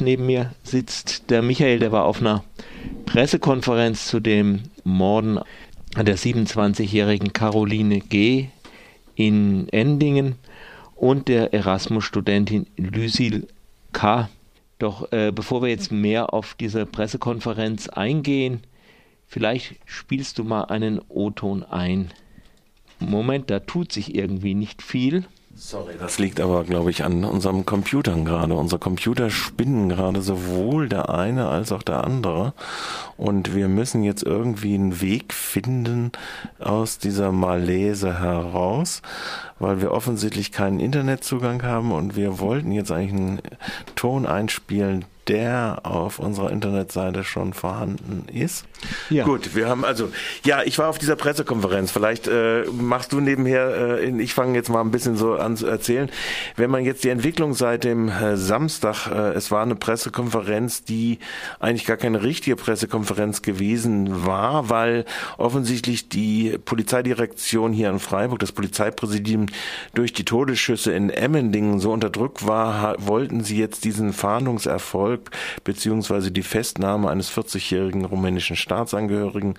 Neben mir sitzt der Michael, der war auf einer Pressekonferenz zu dem Morden der 27-jährigen Caroline G. in Endingen und der Erasmus-Studentin Lysil K. Doch äh, bevor wir jetzt mehr auf diese Pressekonferenz eingehen, vielleicht spielst du mal einen O-Ton ein. Moment, da tut sich irgendwie nicht viel. Sorry, das liegt aber, glaube ich, an unserem Computern gerade. Unsere Computer spinnen gerade sowohl der eine als auch der andere. Und wir müssen jetzt irgendwie einen Weg finden aus dieser Malaise heraus, weil wir offensichtlich keinen Internetzugang haben und wir wollten jetzt eigentlich einen Ton einspielen, der auf unserer Internetseite schon vorhanden ist. Ja. Gut, wir haben also, ja, ich war auf dieser Pressekonferenz. Vielleicht äh, machst du nebenher, äh, ich fange jetzt mal ein bisschen so an zu erzählen. Wenn man jetzt die Entwicklung seit dem äh, Samstag, äh, es war eine Pressekonferenz, die eigentlich gar keine richtige Pressekonferenz gewesen war, weil offensichtlich die Polizeidirektion hier in Freiburg, das Polizeipräsidium durch die Todesschüsse in Emmendingen so unter Druck war, wollten sie jetzt diesen Fahndungserfolg Erfolg beziehungsweise die Festnahme eines 40-jährigen rumänischen Staatsangehörigen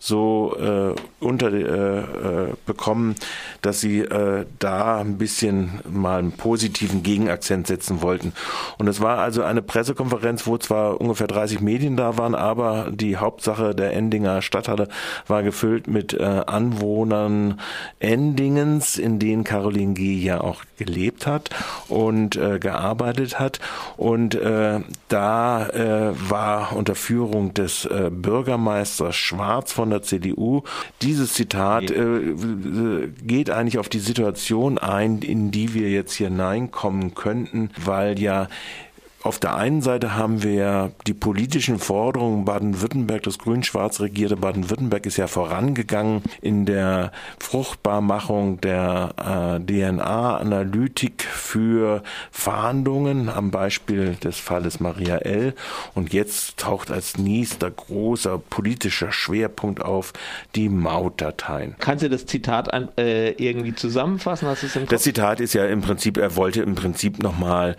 so äh, unter äh, äh, bekommen, dass sie äh, da ein bisschen mal einen positiven Gegenakzent setzen wollten. Und es war also eine Pressekonferenz, wo zwar ungefähr 30 Medien da waren, aber die Hauptsache der Endinger Stadthalle war gefüllt mit äh, Anwohnern Endingens, in denen Caroline G. ja auch gelebt hat und äh, gearbeitet hat. Und äh, da äh, war unter Führung des äh, Bürgermeisters Schwarz von der CDU dieses Zitat äh, geht eigentlich auf die Situation ein, in die wir jetzt hineinkommen könnten, weil ja auf der einen Seite haben wir die politischen Forderungen Baden-Württemberg, das grün-schwarz regierte Baden-Württemberg ist ja vorangegangen in der Fruchtbarmachung der äh, DNA-Analytik für Fahndungen am Beispiel des Falles Maria L. Und jetzt taucht als nächster großer politischer Schwerpunkt auf die Mautdateien. Kannst du das Zitat an, äh, irgendwie zusammenfassen? Hast im Kopf? Das Zitat ist ja im Prinzip, er wollte im Prinzip nochmal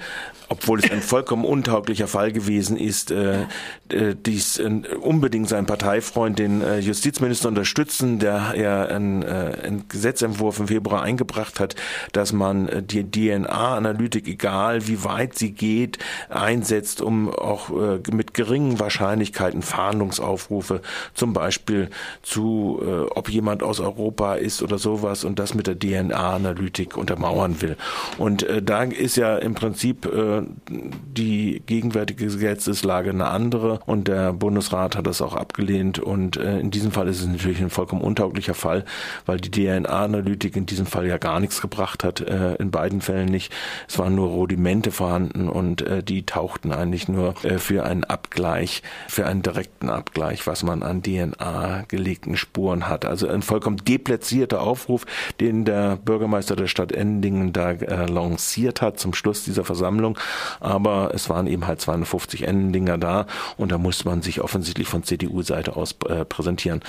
obwohl es ein vollkommen untauglicher Fall gewesen ist, äh, äh, dies äh, unbedingt sein Parteifreund, den äh, Justizminister unterstützen, der ja einen, äh, einen Gesetzentwurf im Februar eingebracht hat, dass man äh, die DNA-Analytik, egal wie weit sie geht, einsetzt, um auch äh, mit geringen Wahrscheinlichkeiten Fahndungsaufrufe zum Beispiel zu, äh, ob jemand aus Europa ist oder sowas und das mit der DNA-Analytik untermauern will. Und äh, da ist ja im Prinzip äh, die gegenwärtige Gesetzeslage eine andere und der Bundesrat hat das auch abgelehnt und äh, in diesem Fall ist es natürlich ein vollkommen untauglicher Fall, weil die DNA-Analytik in diesem Fall ja gar nichts gebracht hat, äh, in beiden Fällen nicht. Es waren nur Rudimente vorhanden und äh, die tauchten eigentlich nur für einen Abgleich, für einen direkten Abgleich, was man an DNA gelegten Spuren hat. Also ein vollkommen deplatzierter Aufruf, den der Bürgermeister der Stadt Endingen da lanciert hat zum Schluss dieser Versammlung aber es waren eben halt 250 Endinger da und da musste man sich offensichtlich von CDU-Seite aus äh, präsentieren.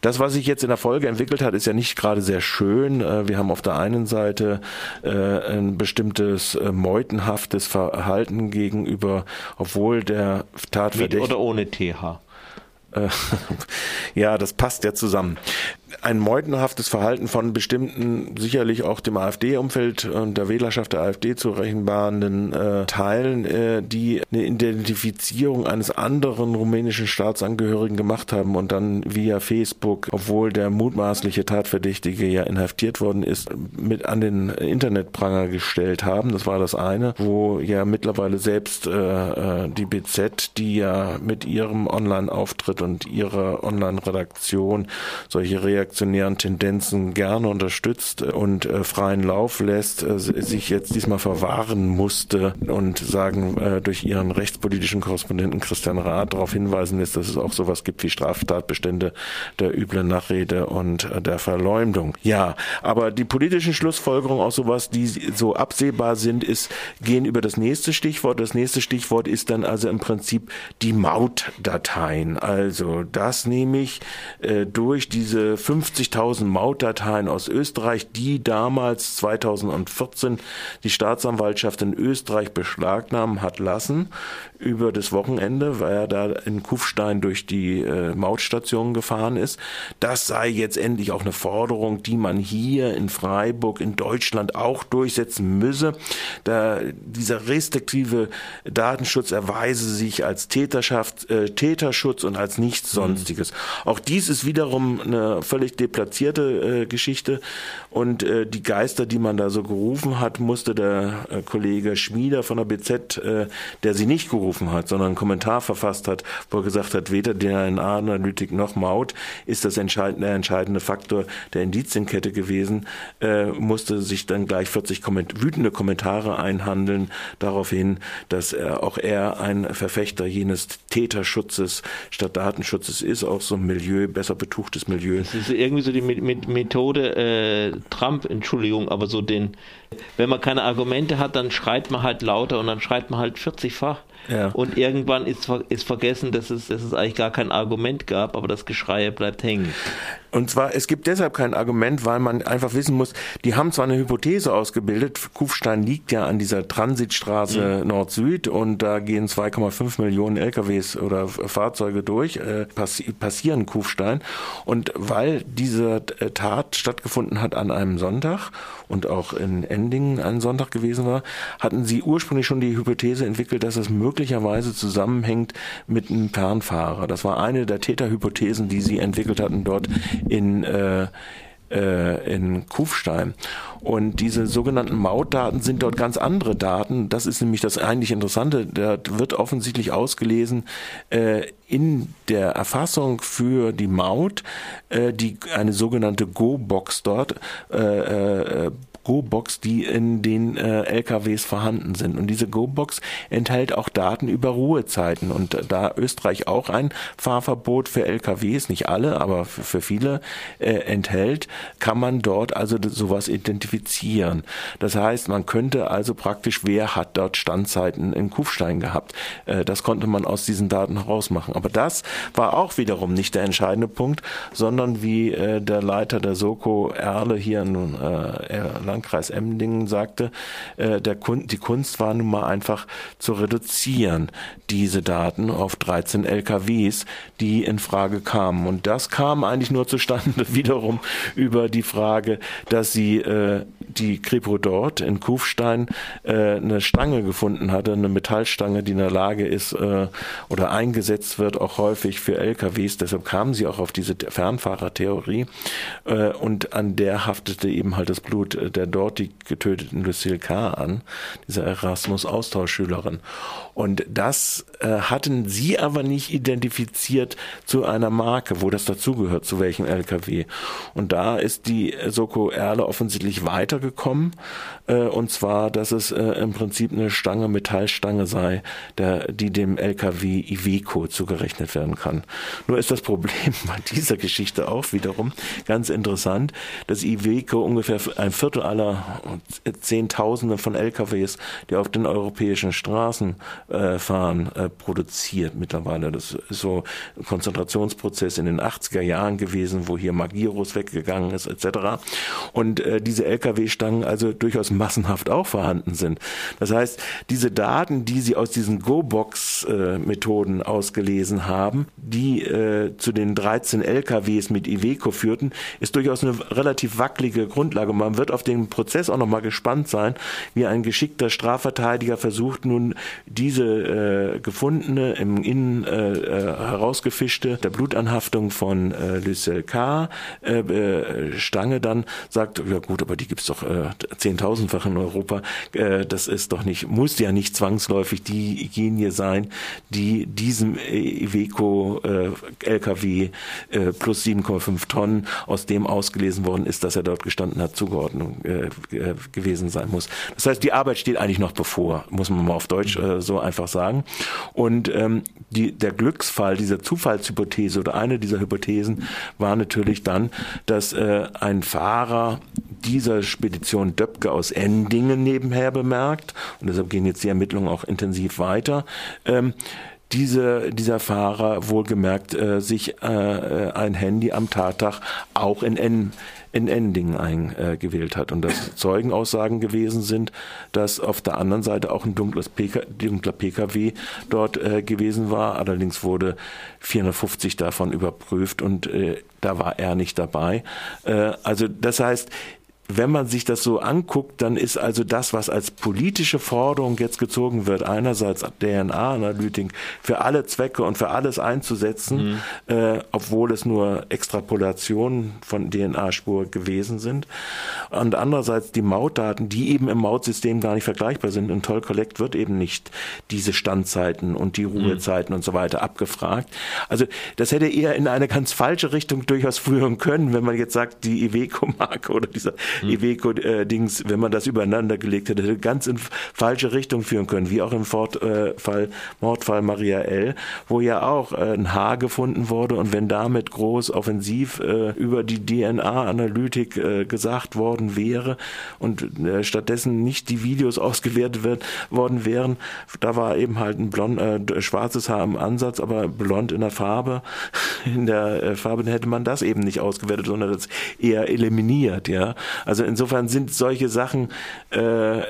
Das, was sich jetzt in der Folge entwickelt hat, ist ja nicht gerade sehr schön. Äh, wir haben auf der einen Seite äh, ein bestimmtes äh, meutenhaftes Verhalten gegenüber, obwohl der Tatverdächtige... Mit oder ohne TH? Äh, ja, das passt ja zusammen ein meutenhaftes Verhalten von bestimmten, sicherlich auch dem AfD-Umfeld und der Wählerschaft der AfD zu rechenbaren äh, Teilen, äh, die eine Identifizierung eines anderen rumänischen Staatsangehörigen gemacht haben und dann via Facebook, obwohl der mutmaßliche Tatverdächtige ja inhaftiert worden ist, mit an den Internetpranger gestellt haben. Das war das eine, wo ja mittlerweile selbst äh, äh die BZ, die ja mit ihrem Online-Auftritt und ihrer Online-Redaktion solche Reaktionen reaktionären Tendenzen gerne unterstützt und äh, freien Lauf lässt, äh, sich jetzt diesmal verwahren musste und sagen, äh, durch ihren rechtspolitischen Korrespondenten Christian Rath darauf hinweisen lässt, dass es auch sowas gibt wie Straftatbestände der üblen Nachrede und der Verleumdung. Ja, aber die politischen Schlussfolgerungen aus sowas, die so absehbar sind, ist, gehen über das nächste Stichwort. Das nächste Stichwort ist dann also im Prinzip die Mautdateien. Also das nehme ich äh, durch diese 50.000 Mautdateien aus Österreich, die damals 2014 die Staatsanwaltschaft in Österreich beschlagnahmen hat lassen über das Wochenende, weil er da in Kufstein durch die äh, Mautstation gefahren ist. Das sei jetzt endlich auch eine Forderung, die man hier in Freiburg in Deutschland auch durchsetzen müsse. Da dieser restriktive Datenschutz erweise sich als Täterschaft, äh, Täterschutz und als nichts mhm. Sonstiges. Mhm. Auch dies ist wiederum eine völlig deplatzierte äh, Geschichte. Und äh, die Geister, die man da so gerufen hat, musste der äh, Kollege Schmieder von der BZ, äh, der sie nicht gerufen hat, sondern einen Kommentar verfasst hat, wo er gesagt hat, weder DNA-Analytik noch Maut ist das entscheidende, der entscheidende Faktor der Indizienkette gewesen, äh, musste sich dann gleich 40 Komment wütende Kommentare einhandeln daraufhin, dass er, auch er ein Verfechter jenes Täterschutzes statt Datenschutzes ist, auch so ein Milieu, besser betuchtes Milieu. Das ist irgendwie so die Methode äh, Trump, Entschuldigung, aber so den, wenn man keine Argumente hat, dann schreit man halt lauter und dann schreit man halt 40-fach. Ja. Und irgendwann ist, ist vergessen, dass es, dass es eigentlich gar kein Argument gab, aber das Geschrei bleibt hängen. Und zwar, es gibt deshalb kein Argument, weil man einfach wissen muss, die haben zwar eine Hypothese ausgebildet, Kufstein liegt ja an dieser Transitstraße mhm. Nord-Süd und da gehen 2,5 Millionen LKWs oder Fahrzeuge durch, äh, passieren Kufstein. Und weil diese äh, Tat stattgefunden hat an einem Sonntag und auch in Endingen ein Sonntag gewesen war, hatten sie ursprünglich schon die Hypothese entwickelt, dass es möglicherweise zusammenhängt mit einem Fernfahrer. Das war eine der Täterhypothesen, die sie entwickelt hatten dort in äh, äh, in Kufstein. Und diese sogenannten Mautdaten sind dort ganz andere Daten. Das ist nämlich das eigentlich Interessante. Da wird offensichtlich ausgelesen äh, in der Erfassung für die Maut, äh, die eine sogenannte Go-Box dort äh, äh, Go-Box, die in den äh, LKWs vorhanden sind. Und diese Go-Box enthält auch Daten über Ruhezeiten. Und da Österreich auch ein Fahrverbot für LKWs, nicht alle, aber für, für viele äh, enthält, kann man dort also sowas identifizieren. Das heißt, man könnte also praktisch, wer hat dort Standzeiten in Kufstein gehabt. Äh, das konnte man aus diesen Daten herausmachen. Aber das war auch wiederum nicht der entscheidende Punkt, sondern wie äh, der Leiter der Soko Erle hier in äh, Landkreis Emmendingen sagte, äh, der Kun die Kunst war nun mal einfach zu reduzieren, diese Daten auf 13 LKWs, die in Frage kamen. Und das kam eigentlich nur zustande wiederum über die Frage, dass sie äh, die Kripo dort in Kufstein äh, eine Stange gefunden hatte, eine Metallstange, die in der Lage ist äh, oder eingesetzt wird, auch häufig für LKWs. Deshalb kamen sie auch auf diese Fernfahrertheorie äh, und an der haftete eben halt das Blut der der dort die getöteten Lucille K. an, diese Erasmus-Austauschschülerin. Und das äh, hatten sie aber nicht identifiziert zu einer Marke, wo das dazugehört, zu welchem LKW. Und da ist die Soko Erle offensichtlich weitergekommen, äh, und zwar, dass es äh, im Prinzip eine Stange, Metallstange sei, der, die dem LKW Iveco zugerechnet werden kann. Nur ist das Problem bei dieser Geschichte auch wiederum ganz interessant, dass Iveco ungefähr ein Viertel aller Zehntausende von LKWs, die auf den europäischen Straßen äh, fahren, äh, produziert mittlerweile. Das ist so ein Konzentrationsprozess in den 80er Jahren gewesen, wo hier Magirus weggegangen ist, etc. Und äh, diese LKW-Stangen also durchaus massenhaft auch vorhanden sind. Das heißt, diese Daten, die sie aus diesen Go-Box-Methoden ausgelesen haben, die zu den 13 LKWs mit Iveco führten, ist durchaus eine relativ wackelige Grundlage. Man wird auf den Prozess auch nochmal gespannt sein, wie ein geschickter Strafverteidiger versucht nun diese äh, gefundene, im Innen äh, äh, herausgefischte, der Blutanhaftung von äh, Lucille K. Äh, äh, Stange dann sagt, ja gut, aber die gibt's doch äh, 10.000-fach in Europa. Äh, das ist doch nicht, muss ja nicht zwangsläufig die Genie sein, die diesem Iveco äh, LKW äh, plus 7,5 Tonnen, aus dem ausgelesen worden ist, dass er dort gestanden hat, zugeordnet äh, gewesen sein muss. Das heißt, die Arbeit steht eigentlich noch bevor, muss man mal auf Deutsch äh, so einfach sagen. Und ähm, die, der Glücksfall dieser Zufallshypothese oder eine dieser Hypothesen war natürlich dann, dass äh, ein Fahrer dieser Spedition Döpke aus Endingen nebenher bemerkt, und deshalb gehen jetzt die Ermittlungen auch intensiv weiter, ähm, diese, dieser Fahrer wohlgemerkt äh, sich äh, äh ein Handy am Tattag auch in N in Endingen eingewählt hat und dass Zeugenaussagen gewesen sind, dass auf der anderen Seite auch ein dunkles PK, dunkler PKW dort äh, gewesen war. Allerdings wurde 450 davon überprüft und äh, da war er nicht dabei. Äh, also das heißt, wenn man sich das so anguckt, dann ist also das, was als politische Forderung jetzt gezogen wird, einerseits DNA-Analytik für alle Zwecke und für alles einzusetzen, mhm. äh, obwohl es nur Extrapolationen von DNA-Spur gewesen sind, und andererseits die Mautdaten, die eben im Mautsystem gar nicht vergleichbar sind. In Toll Collect wird eben nicht diese Standzeiten und die mhm. Ruhezeiten mhm. und so weiter abgefragt. Also das hätte eher in eine ganz falsche Richtung durchaus führen können, wenn man jetzt sagt, die Iveco-Marke oder dieser mhm. Iveco-Dings, wenn man das übereinander gelegt hätte, hätte ganz in falsche Richtung führen können, wie auch im Fall, Mordfall Maria L., wo ja auch äh, ein Haar gefunden wurde und wenn damit groß offensiv äh, über die DNA-Analytik äh, gesagt worden wäre und stattdessen nicht die Videos ausgewertet wird, worden wären, da war eben halt ein blond, äh, schwarzes Haar im Ansatz, aber blond in der Farbe. In der Farbe hätte man das eben nicht ausgewertet, sondern das eher eliminiert, ja. Insofern sind solche Sachen äh,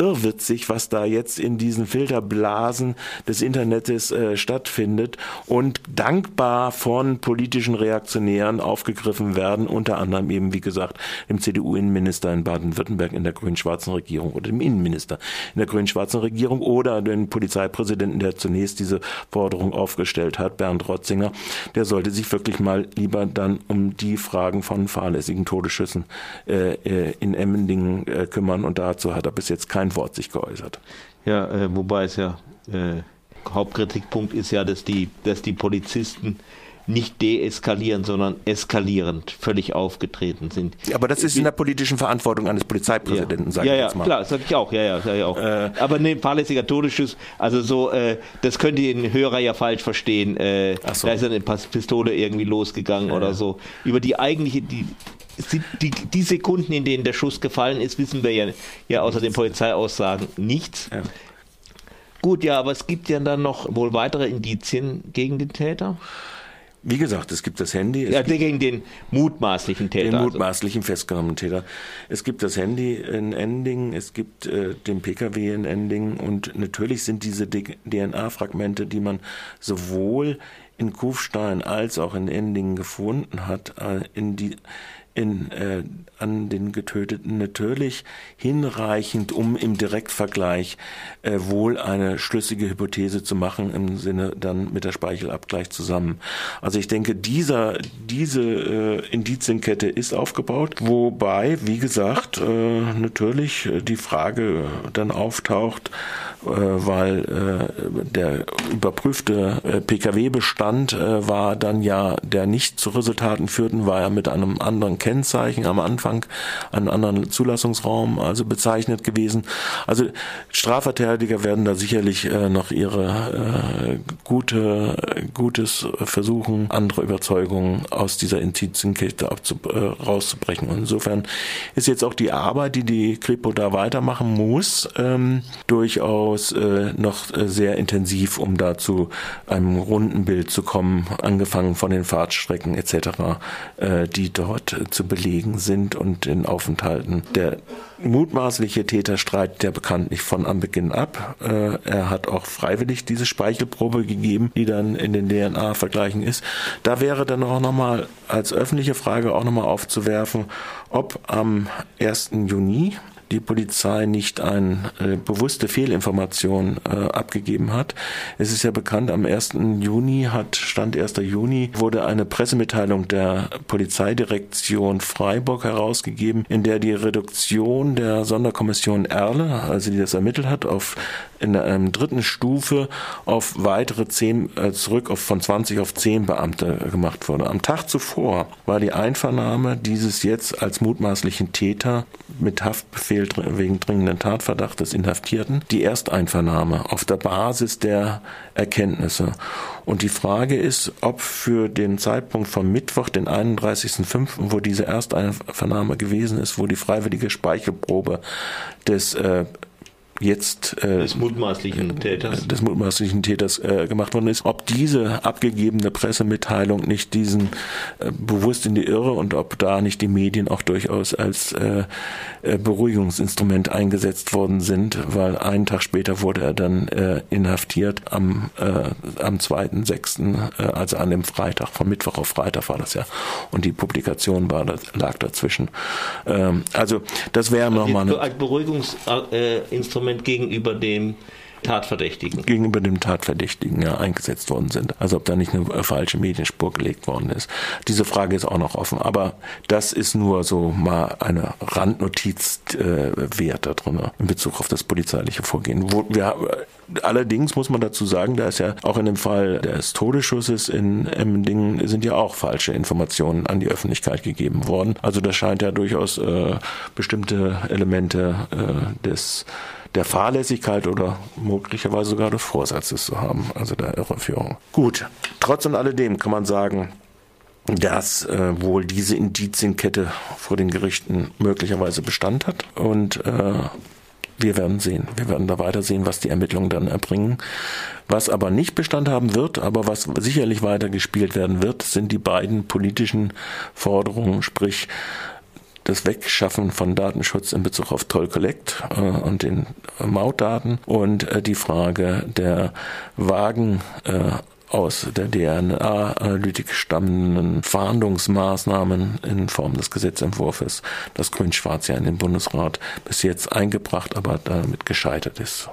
irrwitzig, was da jetzt in diesen Filterblasen des Internets äh, stattfindet und dankbar von politischen Reaktionären aufgegriffen werden, unter anderem eben, wie gesagt, dem CDU-Innenminister in Baden-Württemberg in der grün-schwarzen Regierung oder dem Innenminister in der grün-schwarzen Regierung oder den Polizeipräsidenten, der zunächst diese Forderung aufgestellt hat, Bernd Rotzinger, der sollte sich wirklich mal lieber dann um die Fragen von fahrlässigen Todesschüssen äh, äh in Emmendingen äh, kümmern und dazu hat er bis jetzt kein Wort sich geäußert. Ja, äh, wobei es ja äh, Hauptkritikpunkt ist ja, dass die, dass die Polizisten nicht deeskalieren, sondern eskalierend völlig aufgetreten sind. Aber das ist in der politischen Verantwortung eines Polizeipräsidenten, ja. sage ja, ich jetzt mal. Ja, klar, sage ich auch. Ja, ja, sag ich auch. Äh, Aber ne, fahrlässiger Todesschuss, also so, äh, das könnte ein Hörer ja falsch verstehen. Äh, so. Da ist eine Pistole irgendwie losgegangen ja. oder so. Über die eigentliche, die, die, die, Sekunden, in denen der Schuss gefallen ist, wissen wir ja, ja außer den Polizeiaussagen nichts. Ja. Gut, ja, aber es gibt ja dann noch wohl weitere Indizien gegen den Täter. Wie gesagt, es gibt das Handy. ja, gegen den mutmaßlichen Täter. Den also. mutmaßlichen festgenommenen Täter. Es gibt das Handy in Ending, es gibt äh, den Pkw in Ending und natürlich sind diese DNA-Fragmente, die man sowohl in Kufstein als auch in Endingen gefunden hat, äh, in die in, äh, an den Getöteten natürlich hinreichend, um im Direktvergleich äh, wohl eine schlüssige Hypothese zu machen, im Sinne dann mit der Speichelabgleich zusammen. Also ich denke, dieser, diese äh, Indizienkette ist aufgebaut, wobei, wie gesagt, äh, natürlich die Frage dann auftaucht, äh, weil äh, der überprüfte äh, Pkw-Bestand äh, war dann ja, der nicht zu Resultaten führten, war ja mit einem anderen Kennzeichen am Anfang, einen anderen Zulassungsraum also bezeichnet gewesen. Also Strafverteidiger werden da sicherlich noch ihre gute, gutes versuchen, andere Überzeugungen aus dieser Indizienkette äh, rauszubrechen. Und insofern ist jetzt auch die Arbeit, die die Kripo da weitermachen muss, ähm, durchaus äh, noch äh, sehr intensiv, um da zu einem runden Bild zu kommen, angefangen von den Fahrtstrecken etc., äh, die dort zu belegen sind und in Aufenthalten. Der mutmaßliche Täter streitet ja bekanntlich von am Beginn ab. Äh, er hat auch freiwillig diese Speichelprobe gegeben, die dann in den DNA-Vergleichen ist. Da wäre dann auch nochmal als öffentliche Frage auch nochmal aufzuwerfen, ob am 1. Juni die Polizei nicht eine äh, bewusste Fehlinformation äh, abgegeben hat. Es ist ja bekannt, am 1. Juni hat, Stand 1. Juni, wurde eine Pressemitteilung der Polizeidirektion Freiburg herausgegeben, in der die Reduktion der Sonderkommission Erle, also die das ermittelt hat, auf in einer dritten Stufe auf weitere zehn äh, zurück auf von 20 auf 10 Beamte gemacht wurde. Am Tag zuvor war die Einvernahme dieses jetzt als mutmaßlichen Täter mit Haftbefehl wegen dringenden Tatverdachtes Inhaftierten die Ersteinvernahme auf der Basis der Erkenntnisse. Und die Frage ist, ob für den Zeitpunkt vom Mittwoch, den 31.05., wo diese Ersteinvernahme gewesen ist, wo die freiwillige Speichelprobe des äh, jetzt äh, des mutmaßlichen Täters, des mutmaßlichen Täters äh, gemacht worden ist, ob diese abgegebene Pressemitteilung nicht diesen äh, bewusst in die Irre und ob da nicht die Medien auch durchaus als äh, äh Beruhigungsinstrument eingesetzt worden sind, weil einen Tag später wurde er dann äh, inhaftiert am äh, am 2.6., äh, also an dem Freitag, von Mittwoch auf Freitag war das ja und die Publikation war lag dazwischen. Ähm, also das wäre also nochmal ein Beruhigungsinstrument Instrument gegenüber dem Tatverdächtigen. Gegenüber dem Tatverdächtigen ja eingesetzt worden sind. Also ob da nicht eine falsche Medienspur gelegt worden ist. Diese Frage ist auch noch offen. Aber das ist nur so mal eine Randnotiz äh, wert da drin in Bezug auf das polizeiliche Vorgehen. Wo wir, allerdings muss man dazu sagen, da ist ja auch in dem Fall des Todesschusses in Emmendingen sind ja auch falsche Informationen an die Öffentlichkeit gegeben worden. Also das scheint ja durchaus äh, bestimmte Elemente äh, des der Fahrlässigkeit oder möglicherweise sogar des Vorsatzes zu haben, also der Irreführung. Gut, trotz und alledem kann man sagen, dass äh, wohl diese Indizienkette vor den Gerichten möglicherweise Bestand hat und äh, wir werden sehen. Wir werden da weiter sehen, was die Ermittlungen dann erbringen. Was aber nicht Bestand haben wird, aber was sicherlich weiter gespielt werden wird, sind die beiden politischen Forderungen, sprich das Wegschaffen von Datenschutz in Bezug auf Toll Collect äh, und den Mautdaten und äh, die Frage der Wagen äh, aus der DNA-Analytik stammenden Fahndungsmaßnahmen in Form des Gesetzentwurfs, das Grün-Schwarz ja in den Bundesrat bis jetzt eingebracht, aber damit gescheitert ist.